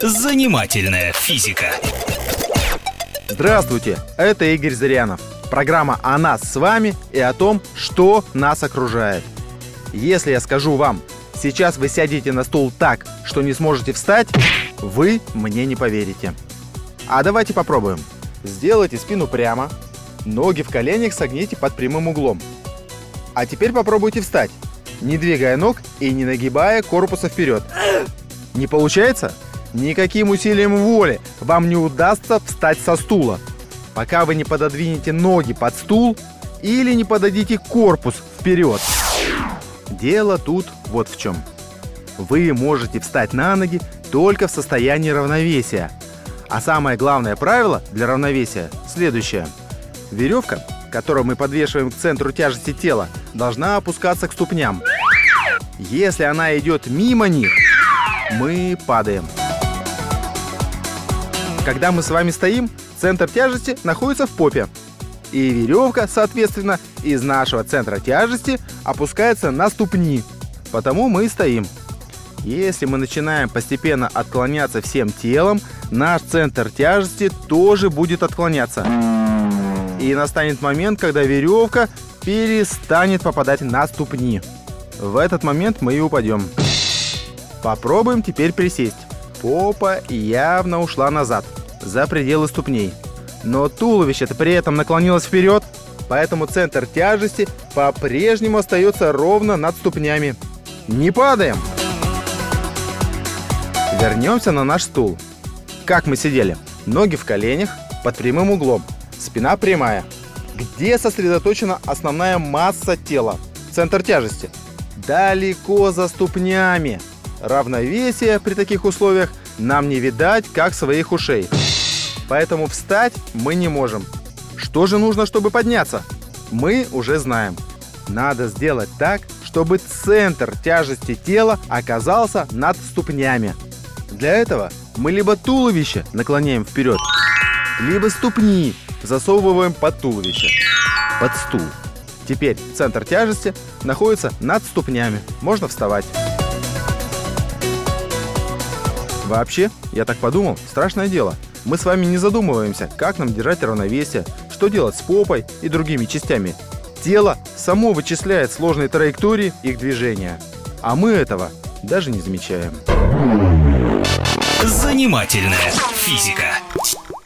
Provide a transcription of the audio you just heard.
Занимательная физика. Здравствуйте, это Игорь Зырянов. Программа о нас с вами и о том, что нас окружает. Если я скажу вам, сейчас вы сядете на стул так, что не сможете встать, вы мне не поверите. А давайте попробуем. Сделайте спину прямо, ноги в коленях согните под прямым углом. А теперь попробуйте встать, не двигая ног и не нагибая корпуса вперед. Не получается? Никаким усилием воли вам не удастся встать со стула, пока вы не пододвинете ноги под стул или не подадите корпус вперед. Дело тут вот в чем. Вы можете встать на ноги только в состоянии равновесия. А самое главное правило для равновесия следующее. Веревка, которую мы подвешиваем к центру тяжести тела, должна опускаться к ступням. Если она идет мимо них, мы падаем. Когда мы с вами стоим, центр тяжести находится в попе. И веревка, соответственно, из нашего центра тяжести опускается на ступни. Потому мы и стоим. Если мы начинаем постепенно отклоняться всем телом, наш центр тяжести тоже будет отклоняться. И настанет момент, когда веревка перестанет попадать на ступни. В этот момент мы и упадем. Попробуем теперь присесть. Попа явно ушла назад за пределы ступней. Но туловище-то при этом наклонилось вперед, поэтому центр тяжести по-прежнему остается ровно над ступнями. Не падаем! Вернемся на наш стул. Как мы сидели? Ноги в коленях, под прямым углом, спина прямая. Где сосредоточена основная масса тела? Центр тяжести. Далеко за ступнями. Равновесие при таких условиях нам не видать, как своих ушей. Поэтому встать мы не можем. Что же нужно, чтобы подняться? Мы уже знаем. Надо сделать так, чтобы центр тяжести тела оказался над ступнями. Для этого мы либо туловище наклоняем вперед, либо ступни засовываем под туловище, под стул. Теперь центр тяжести находится над ступнями. Можно вставать. Вообще, я так подумал, страшное дело – мы с вами не задумываемся, как нам держать равновесие, что делать с попой и другими частями. Тело само вычисляет сложные траектории их движения, а мы этого даже не замечаем. Занимательная физика.